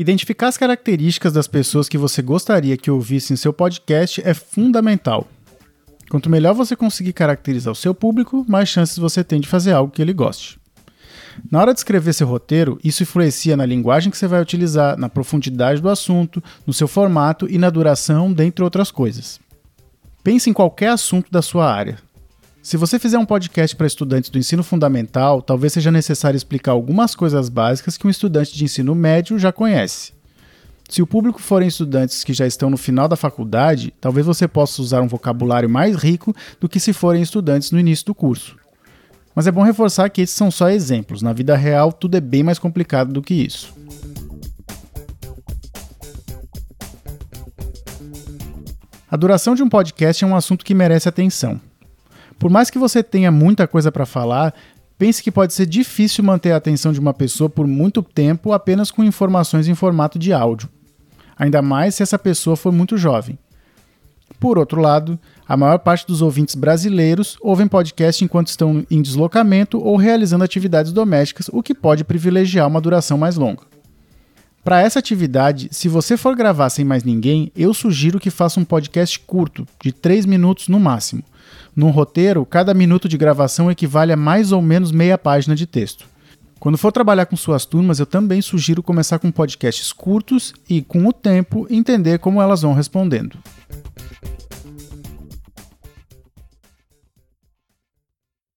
Identificar as características das pessoas que você gostaria que ouvissem seu podcast é fundamental. Quanto melhor você conseguir caracterizar o seu público, mais chances você tem de fazer algo que ele goste. Na hora de escrever seu roteiro, isso influencia na linguagem que você vai utilizar, na profundidade do assunto, no seu formato e na duração, dentre outras coisas. Pense em qualquer assunto da sua área. Se você fizer um podcast para estudantes do ensino fundamental, talvez seja necessário explicar algumas coisas básicas que um estudante de ensino médio já conhece. Se o público forem estudantes que já estão no final da faculdade, talvez você possa usar um vocabulário mais rico do que se forem estudantes no início do curso. Mas é bom reforçar que esses são só exemplos. Na vida real, tudo é bem mais complicado do que isso. A duração de um podcast é um assunto que merece atenção. Por mais que você tenha muita coisa para falar, pense que pode ser difícil manter a atenção de uma pessoa por muito tempo apenas com informações em formato de áudio. Ainda mais se essa pessoa for muito jovem. Por outro lado, a maior parte dos ouvintes brasileiros ouvem podcast enquanto estão em deslocamento ou realizando atividades domésticas, o que pode privilegiar uma duração mais longa. Para essa atividade, se você for gravar sem mais ninguém, eu sugiro que faça um podcast curto, de 3 minutos no máximo. Num roteiro, cada minuto de gravação equivale a mais ou menos meia página de texto. Quando for trabalhar com suas turmas, eu também sugiro começar com podcasts curtos e, com o tempo, entender como elas vão respondendo.